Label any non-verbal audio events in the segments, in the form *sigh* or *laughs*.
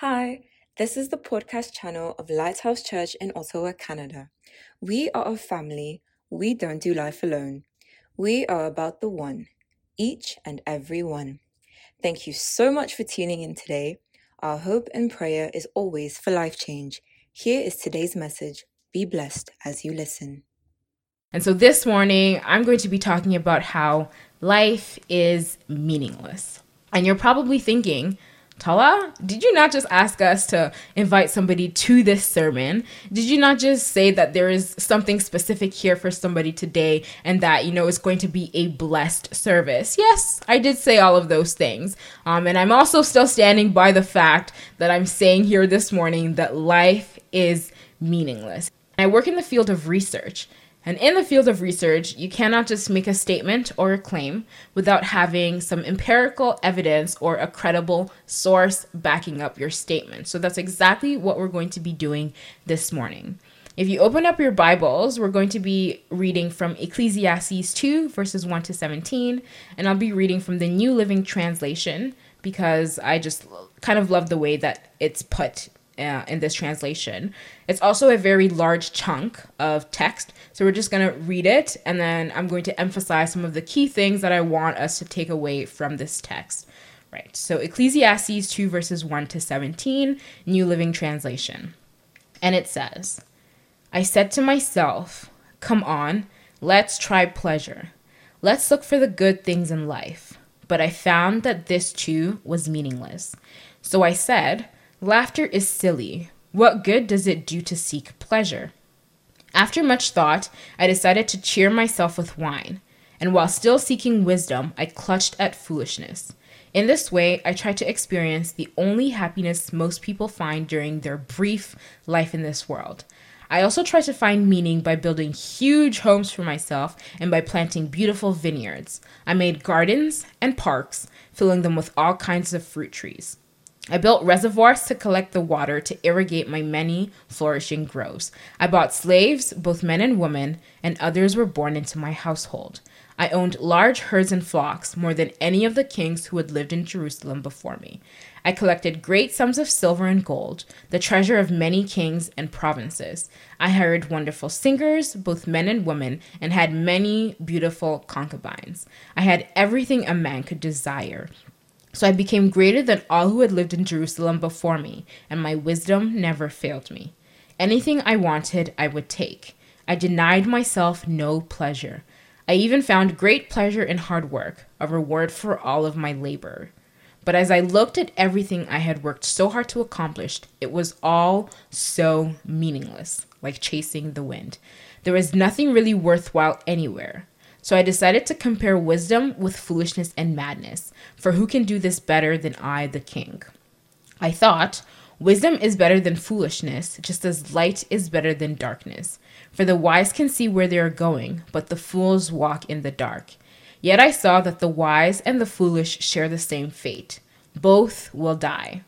Hi, this is the podcast channel of Lighthouse Church in Ottawa, Canada. We are a family. We don't do life alone. We are about the one, each and every one. Thank you so much for tuning in today. Our hope and prayer is always for life change. Here is today's message. Be blessed as you listen. And so this morning, I'm going to be talking about how life is meaningless. And you're probably thinking, Tala, did you not just ask us to invite somebody to this sermon? Did you not just say that there is something specific here for somebody today and that, you know, it's going to be a blessed service? Yes, I did say all of those things. Um, and I'm also still standing by the fact that I'm saying here this morning that life is meaningless. I work in the field of research. And in the field of research, you cannot just make a statement or a claim without having some empirical evidence or a credible source backing up your statement. So that's exactly what we're going to be doing this morning. If you open up your Bibles, we're going to be reading from Ecclesiastes 2, verses 1 to 17, and I'll be reading from the New Living Translation because I just kind of love the way that it's put uh, in this translation. It's also a very large chunk of text. So we're just going to read it and then I'm going to emphasize some of the key things that I want us to take away from this text. Right. So Ecclesiastes 2 verses 1 to 17, New Living Translation. And it says, I said to myself, Come on, let's try pleasure. Let's look for the good things in life. But I found that this too was meaningless. So I said, Laughter is silly. What good does it do to seek pleasure? After much thought, I decided to cheer myself with wine, and while still seeking wisdom, I clutched at foolishness. In this way, I tried to experience the only happiness most people find during their brief life in this world. I also tried to find meaning by building huge homes for myself and by planting beautiful vineyards. I made gardens and parks, filling them with all kinds of fruit trees. I built reservoirs to collect the water to irrigate my many flourishing groves. I bought slaves, both men and women, and others were born into my household. I owned large herds and flocks, more than any of the kings who had lived in Jerusalem before me. I collected great sums of silver and gold, the treasure of many kings and provinces. I hired wonderful singers, both men and women, and had many beautiful concubines. I had everything a man could desire so I became greater than all who had lived in Jerusalem before me, and my wisdom never failed me. Anything I wanted, I would take. I denied myself no pleasure. I even found great pleasure in hard work, a reward for all of my labor. But as I looked at everything I had worked so hard to accomplish, it was all so meaningless, like chasing the wind. There was nothing really worthwhile anywhere. So I decided to compare wisdom with foolishness and madness, for who can do this better than I, the king? I thought, wisdom is better than foolishness, just as light is better than darkness. For the wise can see where they are going, but the fools walk in the dark. Yet I saw that the wise and the foolish share the same fate. Both will die.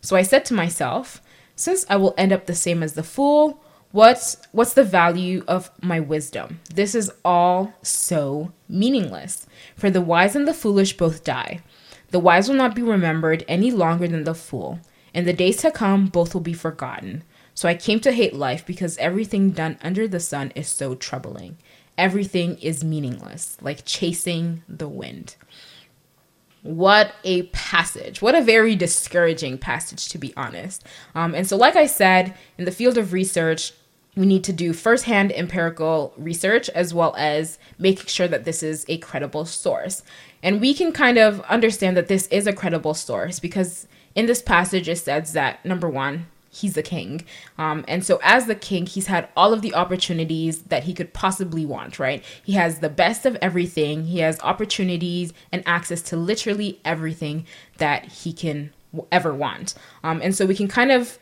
So I said to myself, since I will end up the same as the fool, What's what's the value of my wisdom? This is all so meaningless. For the wise and the foolish both die. The wise will not be remembered any longer than the fool. In the days to come, both will be forgotten. So I came to hate life because everything done under the sun is so troubling. Everything is meaningless, like chasing the wind. What a passage. What a very discouraging passage, to be honest. Um, and so, like I said, in the field of research, we need to do firsthand empirical research as well as making sure that this is a credible source. And we can kind of understand that this is a credible source because in this passage it says that number one, he's the king. Um, and so, as the king, he's had all of the opportunities that he could possibly want, right? He has the best of everything, he has opportunities and access to literally everything that he can ever want. Um, and so, we can kind of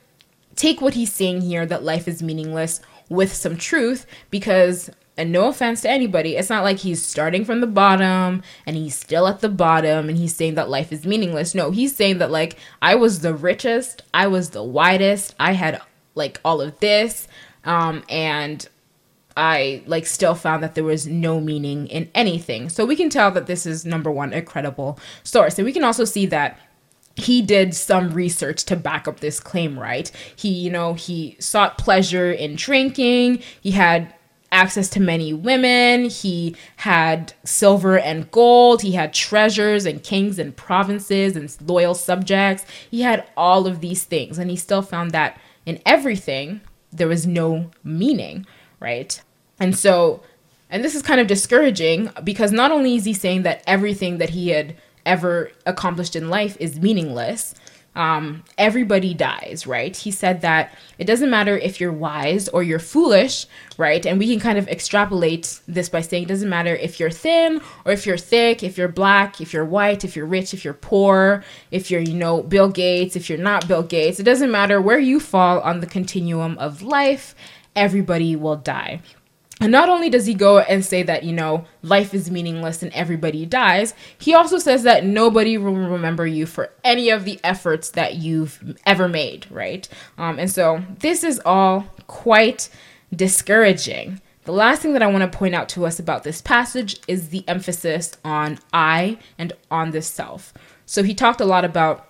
take what he's saying here that life is meaningless with some truth because and no offense to anybody, it's not like he's starting from the bottom and he's still at the bottom and he's saying that life is meaningless. No, he's saying that like I was the richest, I was the widest, I had like all of this, um, and I like still found that there was no meaning in anything. So we can tell that this is number one, a credible source. And we can also see that he did some research to back up this claim, right? He, you know, he sought pleasure in drinking. He had access to many women. He had silver and gold. He had treasures and kings and provinces and loyal subjects. He had all of these things. And he still found that in everything, there was no meaning, right? And so, and this is kind of discouraging because not only is he saying that everything that he had ever accomplished in life is meaningless, um, everybody dies, right? He said that it doesn't matter if you're wise or you're foolish, right? And we can kind of extrapolate this by saying it doesn't matter if you're thin or if you're thick, if you're black, if you're white, if you're rich, if you're poor, if you're, you know, Bill Gates, if you're not Bill Gates. It doesn't matter where you fall on the continuum of life, everybody will die. And not only does he go and say that, you know, life is meaningless and everybody dies, he also says that nobody will remember you for any of the efforts that you've ever made, right? Um, and so this is all quite discouraging. The last thing that I want to point out to us about this passage is the emphasis on I and on the self. So he talked a lot about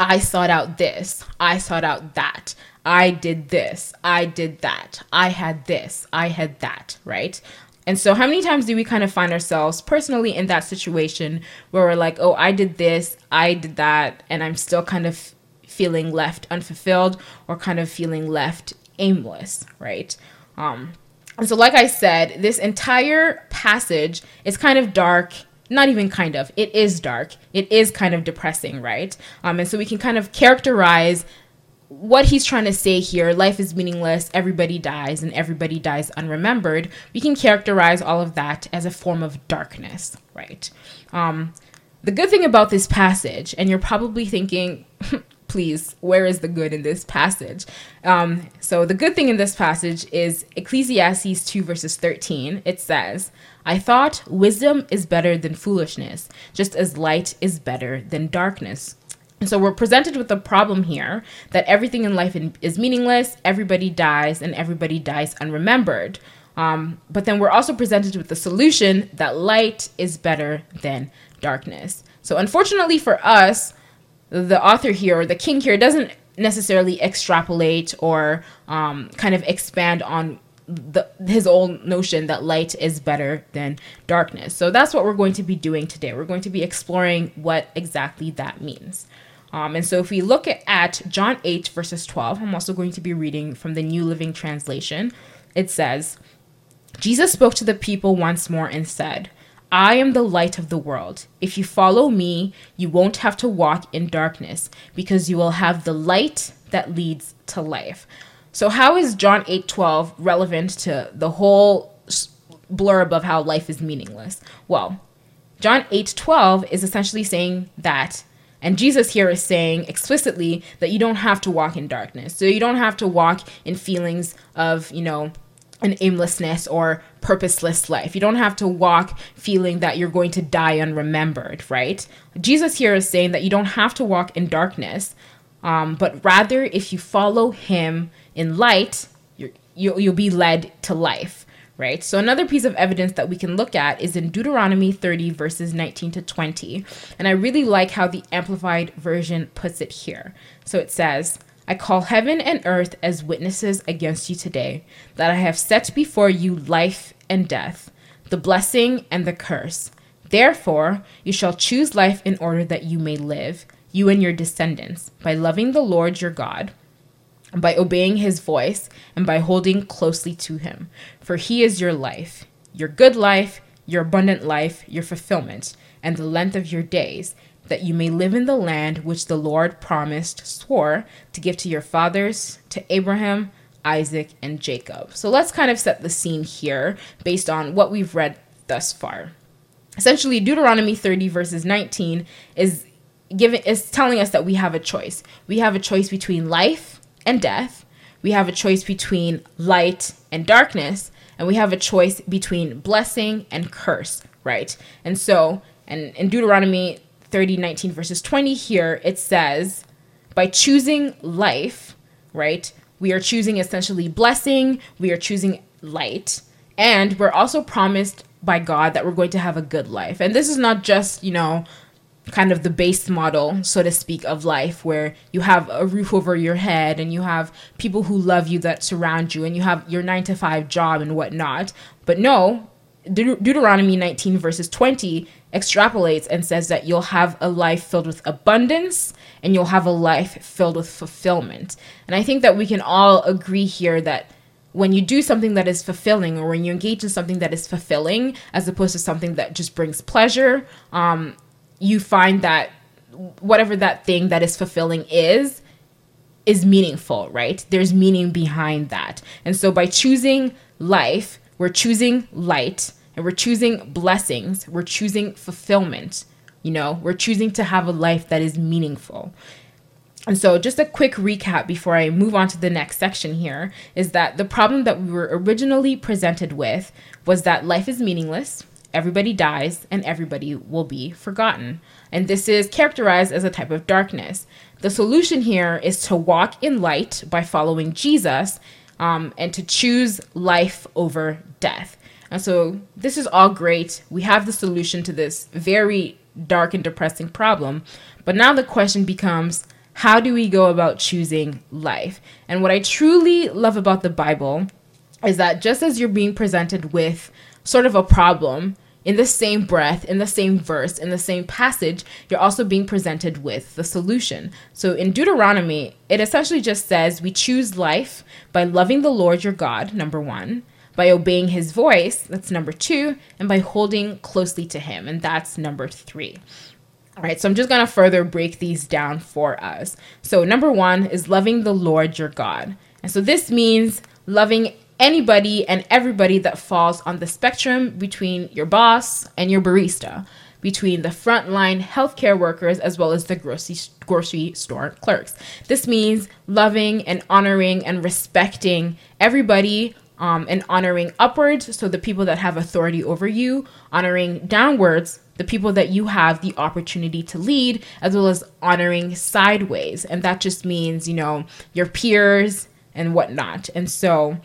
I sought out this, I sought out that. I did this, I did that, I had this, I had that, right? And so, how many times do we kind of find ourselves personally in that situation where we're like, oh, I did this, I did that, and I'm still kind of feeling left unfulfilled or kind of feeling left aimless, right? Um, and so, like I said, this entire passage is kind of dark not even kind of. It is dark. It is kind of depressing right? Um, and so we can kind of characterize what he's trying to say here. Life is meaningless, everybody dies, and everybody dies unremembered. We can characterize all of that as a form of darkness, right? Um, the good thing about this passage, and you're probably thinking, *laughs* please, where is the good in this passage? Um, so, the good thing in this passage is Ecclesiastes 2, verses 13. It says, I thought wisdom is better than foolishness, just as light is better than darkness. So we're presented with a problem here that everything in life is meaningless, everybody dies, and everybody dies unremembered. Um, but then we're also presented with the solution that light is better than darkness. So unfortunately for us, the author here or the king here doesn't necessarily extrapolate or um, kind of expand on the, his old notion that light is better than darkness. So that's what we're going to be doing today. We're going to be exploring what exactly that means. Um, and so if we look at, at John 8, verses 12, I'm also going to be reading from the New Living Translation. It says, Jesus spoke to the people once more and said, I am the light of the world. If you follow me, you won't have to walk in darkness because you will have the light that leads to life. So how is John 8:12 relevant to the whole blurb of how life is meaningless? Well, John 8:12 is essentially saying that and Jesus here is saying explicitly that you don't have to walk in darkness. So you don't have to walk in feelings of, you know, an aimlessness or purposeless life. You don't have to walk feeling that you're going to die unremembered, right? Jesus here is saying that you don't have to walk in darkness, um, but rather if you follow him in light, you'll, you'll be led to life right? So another piece of evidence that we can look at is in Deuteronomy 30 verses 19 to 20. And I really like how the amplified version puts it here. So it says, I call heaven and earth as witnesses against you today that I have set before you life and death, the blessing and the curse. Therefore, you shall choose life in order that you may live, you and your descendants, by loving the Lord your God by obeying his voice and by holding closely to him. For he is your life, your good life, your abundant life, your fulfillment, and the length of your days, that you may live in the land which the Lord promised, swore to give to your fathers, to Abraham, Isaac, and Jacob. So let's kind of set the scene here based on what we've read thus far. Essentially, Deuteronomy 30, verses 19, is giving is telling us that we have a choice. We have a choice between life and death. We have a choice between light and darkness, and we have a choice between blessing and curse, right? And so, and in Deuteronomy 30, 19, verses 20 here, it says, by choosing life, right, we are choosing essentially blessing, we are choosing light, and we're also promised by God that we're going to have a good life. And this is not just, you know, kind of the base model, so to speak, of life, where you have a roof over your head and you have people who love you that surround you and you have your nine to five job and whatnot. But no, Deut- Deuteronomy 19, verses 20 extrapolates and says that you'll have a life filled with abundance and you'll have a life filled with fulfillment. And I think that we can all agree here that when you do something that is fulfilling or when you engage in something that is fulfilling as opposed to something that just brings pleasure, um, you find that whatever that thing that is fulfilling is is meaningful, right? There's meaning behind that. And so by choosing life, we're choosing light and we're choosing blessings, we're choosing fulfillment. You know, we're choosing to have a life that is meaningful. And so, just a quick recap before I move on to the next section here is that the problem that we were originally presented with was that life is meaningless, everybody dies, and everybody will be forgotten. And this is characterized as a type of darkness. The solution here is to walk in light by following Jesus um, and to choose life over death. And so, this is all great. We have the solution to this very dark and depressing problem. But now the question becomes how do we go about choosing life? And what I truly love about the Bible is that just as you're being presented with sort of a problem in the same breath, in the same verse, in the same passage, you're also being presented with the solution. So in Deuteronomy, it essentially just says we choose life by loving the Lord your God, number one, by obeying his voice, that's number two, and by holding closely to him, and that's number three. All right, so I'm just going to further break these down for us. So, number one is loving the Lord your God. And so this means loving anybody and everybody that falls on the spectrum between your boss and your barista, between the frontline healthcare workers as well as the grocery, grocery store clerks. This means loving and honoring and respecting everybody um, and honoring upwards, so the people that have authority over you, honoring downwards, the people that you have the opportunity to lead, as well as honoring sideways. And that just means, you know, your peers and whatnot. And so,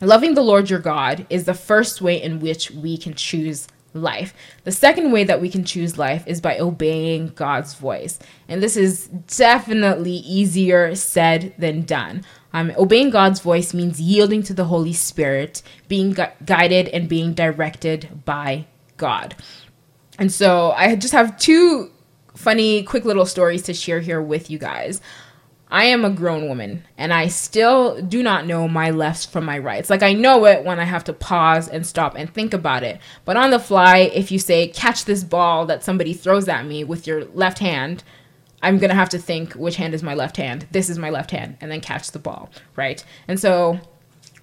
loving the Lord your God is the first way in which we can choose life. The second way that we can choose life is by obeying God's voice. And this is definitely easier said than done. Um, obeying God's voice means yielding to the Holy Spirit, being gu- guided and being directed by God. And so I just have two funny, quick little stories to share here with you guys. I am a grown woman and I still do not know my lefts from my rights. Like I know it when I have to pause and stop and think about it. But on the fly, if you say, catch this ball that somebody throws at me with your left hand, I'm going to have to think which hand is my left hand. This is my left hand and then catch the ball, right? And so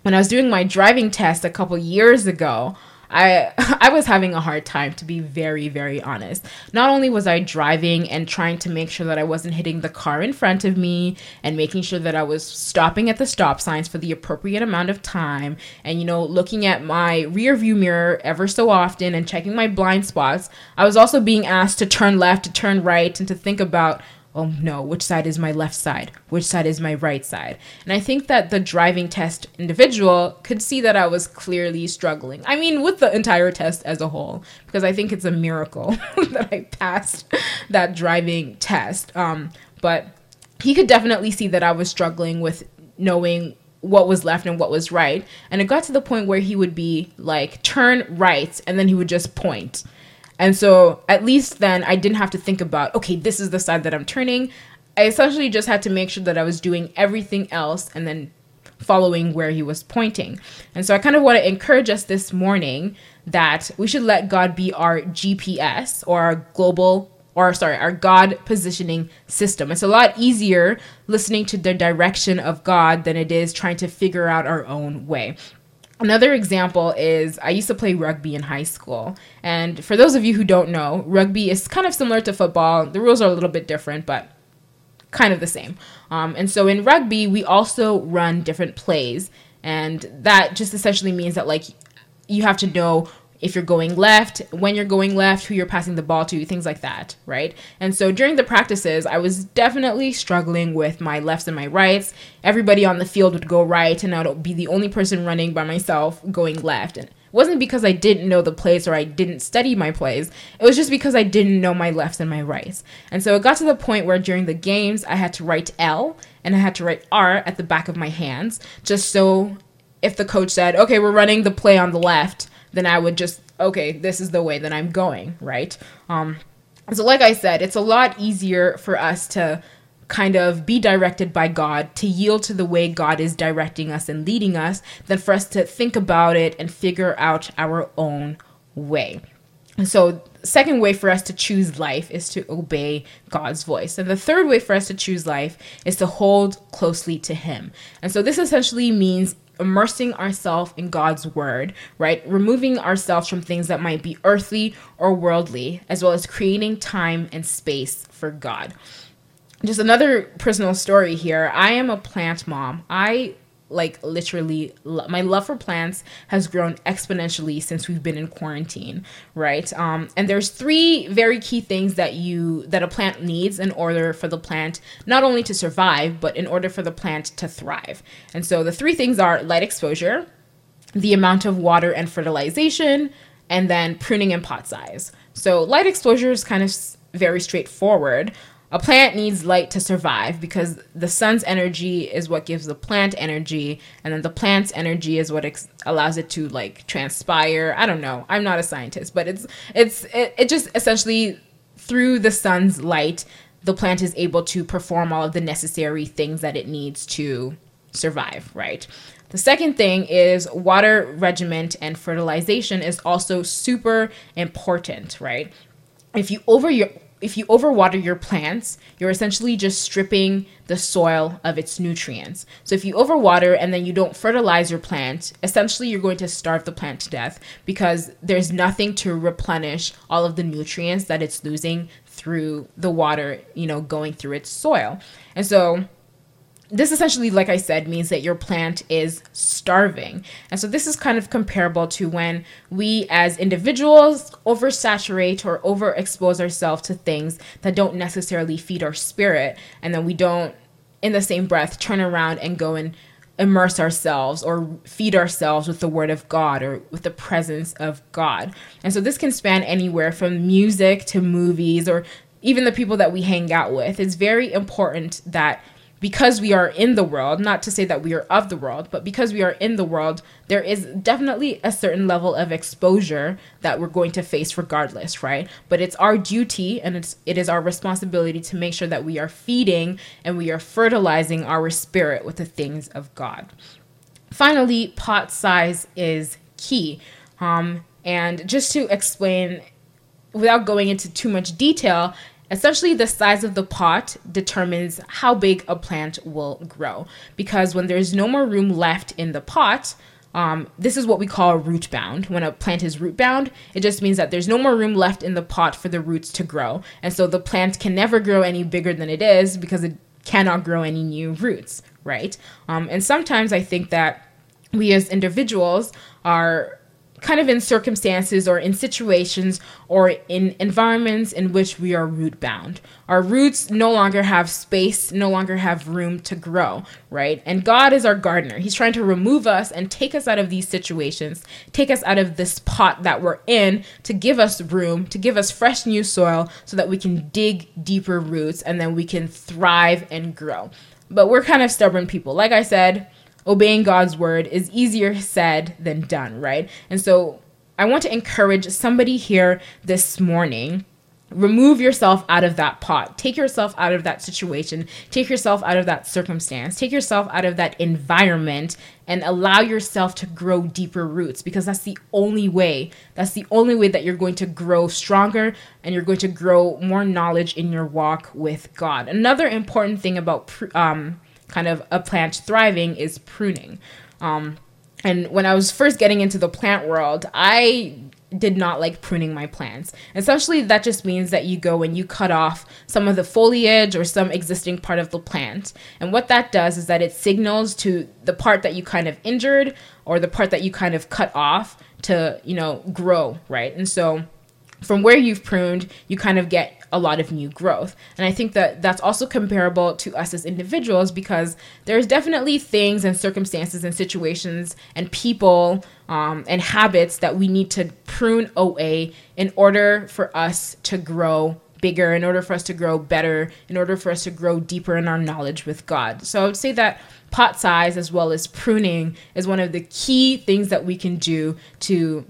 when I was doing my driving test a couple years ago, I *laughs* I was having a hard time to be very very honest. Not only was I driving and trying to make sure that I wasn't hitting the car in front of me and making sure that I was stopping at the stop signs for the appropriate amount of time and you know looking at my rear view mirror ever so often and checking my blind spots, I was also being asked to turn left, to turn right and to think about oh no, which side is my left side? Which side is my right side? And I think that the driving test individual could see that I was clearly struggling. I mean, with the entire test as a whole, because I think it's a miracle *laughs* that I passed that driving test. Um, but he could definitely see that I was struggling with knowing what was left and what was right. And it got to the point where he would be like, turn right, and then he would just point and so at least then I didn't have to think about, okay, this is the side that I'm turning. I essentially just had to make sure that I was doing everything else and then following where he was pointing. And so I kind of want to encourage us this morning that we should let God be our GPS or our global or sorry, our God positioning system. It's a lot easier listening to the direction of God than it is trying to figure out our own way. Another example is I used to play rugby in high school. And for those of you who don't know, rugby is kind of similar to football. The rules are a little bit different, but kind of the same. Um, and so in rugby, we also run different plays. And that just essentially means that, like, you have to know if you're going left, when you're going left, who you're passing the ball to, things like that, right? And so during the practices, I was definitely struggling with my lefts and my rights. Everybody on the field would go right, and I'd be the only person running by myself going left. And it wasn't because I didn't know the plays or I didn't study my plays. It was just because I didn't know my lefts and my rights. And so it got to the point where during the games, I had to write L and I had to write R at the back of my hands just so if the coach said, okay, we're running the play on the left, then I would just, okay, this is the way that I'm going, right? Um, so, like I said, it's a lot easier for us to kind of be directed by God, to yield to the way God is directing us and leading us, than for us to think about it and figure out our own way. And so, second way for us to choose life is to obey God's voice. And the third way for us to choose life is to hold closely to Him. And so, this essentially means immersing ourselves in God's word, right? Removing ourselves from things that might be earthly or worldly, as well as creating time and space for God. Just another personal story here. I am a plant mom. I like literally my love for plants has grown exponentially since we've been in quarantine right? Um, and there's three very key things that you that a plant needs in order for the plant not only to survive but in order for the plant to thrive. And so the three things are light exposure the amount of water and fertilization and then pruning and pot size. So light exposure is kind of very straightforward a plant needs light to survive because the sun's energy is what gives the plant energy and then the plant's energy is what ex- allows it to like transpire. I don't know. I'm not a scientist but it's it's it, it just essentially through the sun's light the plant is able to perform all of the necessary things that it needs to survive right? The second thing is water regiment and fertilization is also super important right? If you over your if you overwater your plants, you're essentially just stripping the soil of its nutrients. So if you overwater and then you don't fertilize your plant, essentially you're going to starve the plant to death because there's nothing to replenish all of the nutrients that it's losing through the water, you know, going through its soil. And so this essentially, like I said, means that your plant is starving. And so this is kind of comparable to when we as individuals oversaturate or overexpose ourselves to things that don't necessarily feed our spirit. And then we don't, in the same breath, turn around and go and immerse ourselves or feed ourselves with the word of God or with the presence of God. And so this can span anywhere from music to movies or even the people that we hang out with. It's very important that because we are in the world, not to say that we are of the world, but because we are in the world, there is definitely a certain level of exposure that we're going to face regardless, right? But it's our duty and it's it is our responsibility to make sure that we are feeding and we are fertilizing our spirit with the things of God. Finally, pot size is key. Um, and just to explain without going into too much detail, Essentially, the size of the pot determines how big a plant will grow. Because when there's no more room left in the pot, um, this is what we call root bound. When a plant is root bound, it just means that there's no more room left in the pot for the roots to grow. And so the plant can never grow any bigger than it is because it cannot grow any new roots, right? Um, and sometimes I think that we as individuals are kind of in circumstances or in situations or in environments in which we are root bound. Our roots no longer have space, no longer have room to grow, right? And God is our gardener. He's trying to remove us and take us out of these situations, take us out of this pot that we're in to give us room, to give us fresh new soil so that we can dig deeper roots and then we can thrive and grow. But we're kind of stubborn people. Like I said, obeying God's word is easier said than done, right? And so I want to encourage somebody here this morning. Remove yourself out of that pot. Take yourself out of that situation. Take yourself out of that circumstance. Take yourself out of that environment and allow yourself to grow deeper roots because that's the only way. That's the only way that you're going to grow stronger and you're going to grow more knowledge in your walk with God. Another important thing about um, kind of a plant thriving is pruning. Um, and when I was first getting into the plant world, I did not like pruning my plants. Essentially, that just means that you go and you cut off some of the foliage or some existing part of the plant. And what that does is that it signals to the part that you kind of injured or the part that you kind of cut off to, you know, grow, right? And so from where you've pruned, you kind of get a lot of new growth. And I think that that's also comparable to us as individuals because there's definitely things and circumstances and situations and people um, and habits that we need to prune away in order for us to grow bigger, in order for us to grow better, in order for us to grow deeper in our knowledge with God. So I would say that pot size as well as pruning is one of the key things that we can do to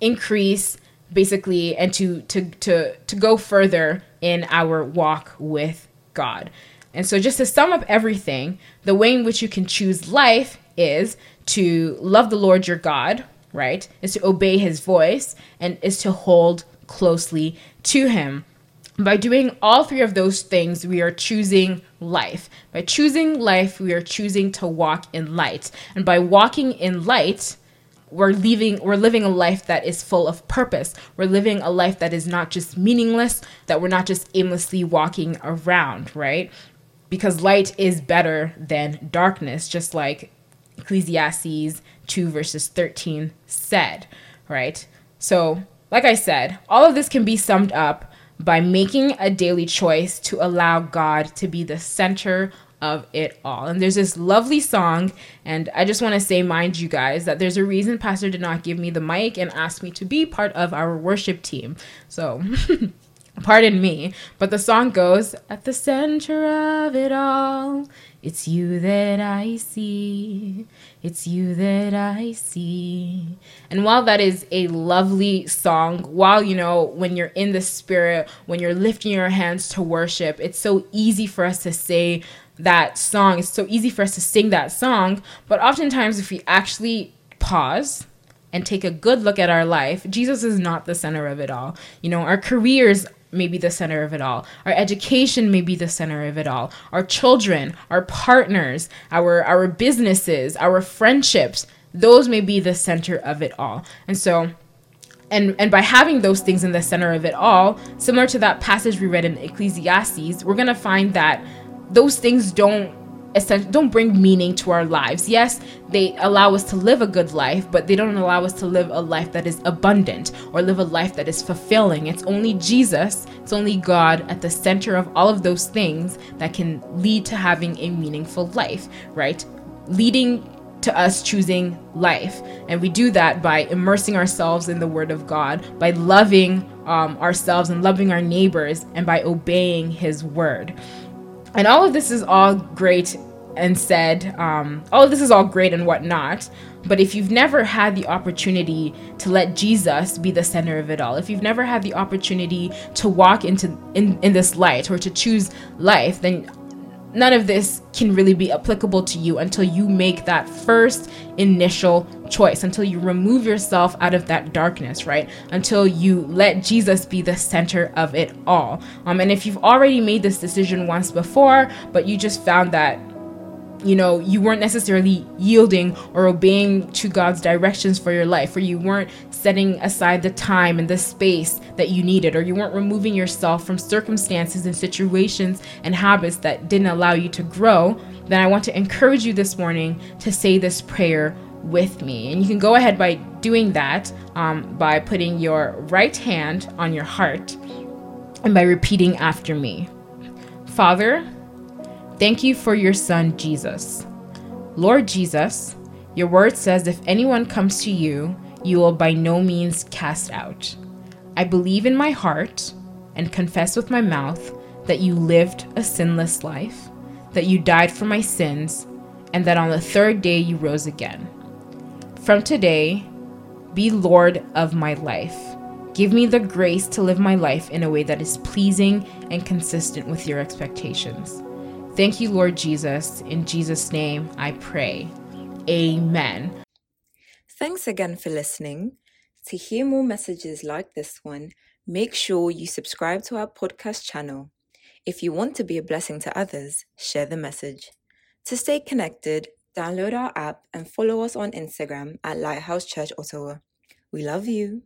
increase basically and to to to to go further in our walk with God. And so just to sum up everything, the way in which you can choose life is to love the Lord your God, right? Is to obey his voice and is to hold closely to him. By doing all three of those things, we are choosing life. By choosing life, we are choosing to walk in light. And by walking in light, we're leaving we're living a life that is full of purpose. We're living a life that is not just meaningless, that we're not just aimlessly walking around, right? Because light is better than darkness, just like Ecclesiastes 2 verses 13 said, right? So, like I said, all of this can be summed up by making a daily choice to allow God to be the center of it all. And there's this lovely song, and I just want to say, mind you guys, that there's a reason Pastor did not give me the mic and ask me to be part of our worship team. So, *laughs* pardon me, but the song goes, At the center of it all, it's you that I see. It's you that I see. And while that is a lovely song, while, you know, when you're in the spirit, when you're lifting your hands to worship, it's so easy for us to say that song. It's so easy for us to sing that song. But oftentimes, if we actually pause, and take a good look at our life, Jesus is not the center of it all. You know, our careers may be the center of it all. Our education may be the center of it all. Our children, our partners, our our businesses, our friendships, those may be the center of it all. And so and and by having those things in the center of it all, similar to that passage we read in Ecclesiastes, we're going to find that those things don't don't bring meaning to our lives. Yes, they allow us to live a good life, but they don't allow us to live a life that is abundant or live a life that is fulfilling. It's only Jesus, it's only God at the center of all of those things that can lead to having a meaningful life, right? Leading to us choosing life. And we do that by immersing ourselves in the Word of God, by loving um, ourselves and loving our neighbors, and by obeying His Word. And all of this is all great and said, um, all of this is all great and whatnot. But if you've never had the opportunity to let Jesus be the center of it all, if you've never had the opportunity to walk into in, in this light or to choose life, then none of this can really be applicable to you until you make that first initial choice, until you remove yourself out of that darkness, right? Until you let Jesus be the center of it all. Um, and if you've already made this decision once before, but you just found that you know, you weren't necessarily yielding or obeying to God's directions for your life, or you weren't setting aside the time and the space that you needed, or you weren't removing yourself from circumstances and situations and habits that didn't allow you to grow, then I want to encourage you this morning to say this prayer with me. And you can go ahead by doing that um, by putting your right hand on your heart and by repeating after me Father, Thank you for your son, Jesus. Lord Jesus, your word says if anyone comes to you, you will by no means cast out. I believe in my heart and confess with my mouth that you lived a sinless life, that you died for my sins, and that on the third day you rose again. From today, be Lord of my life. Give me the grace to live my life in a way that is pleasing and consistent with your expectations. Thank you, Lord Jesus. In Jesus' name I pray. Amen. Thanks again for listening. To hear more messages like this one, make sure you subscribe to our podcast channel. If you want to be a blessing to others, share the message. To stay connected, download our app and follow us on Instagram at Lighthouse Church Ottawa. We love you.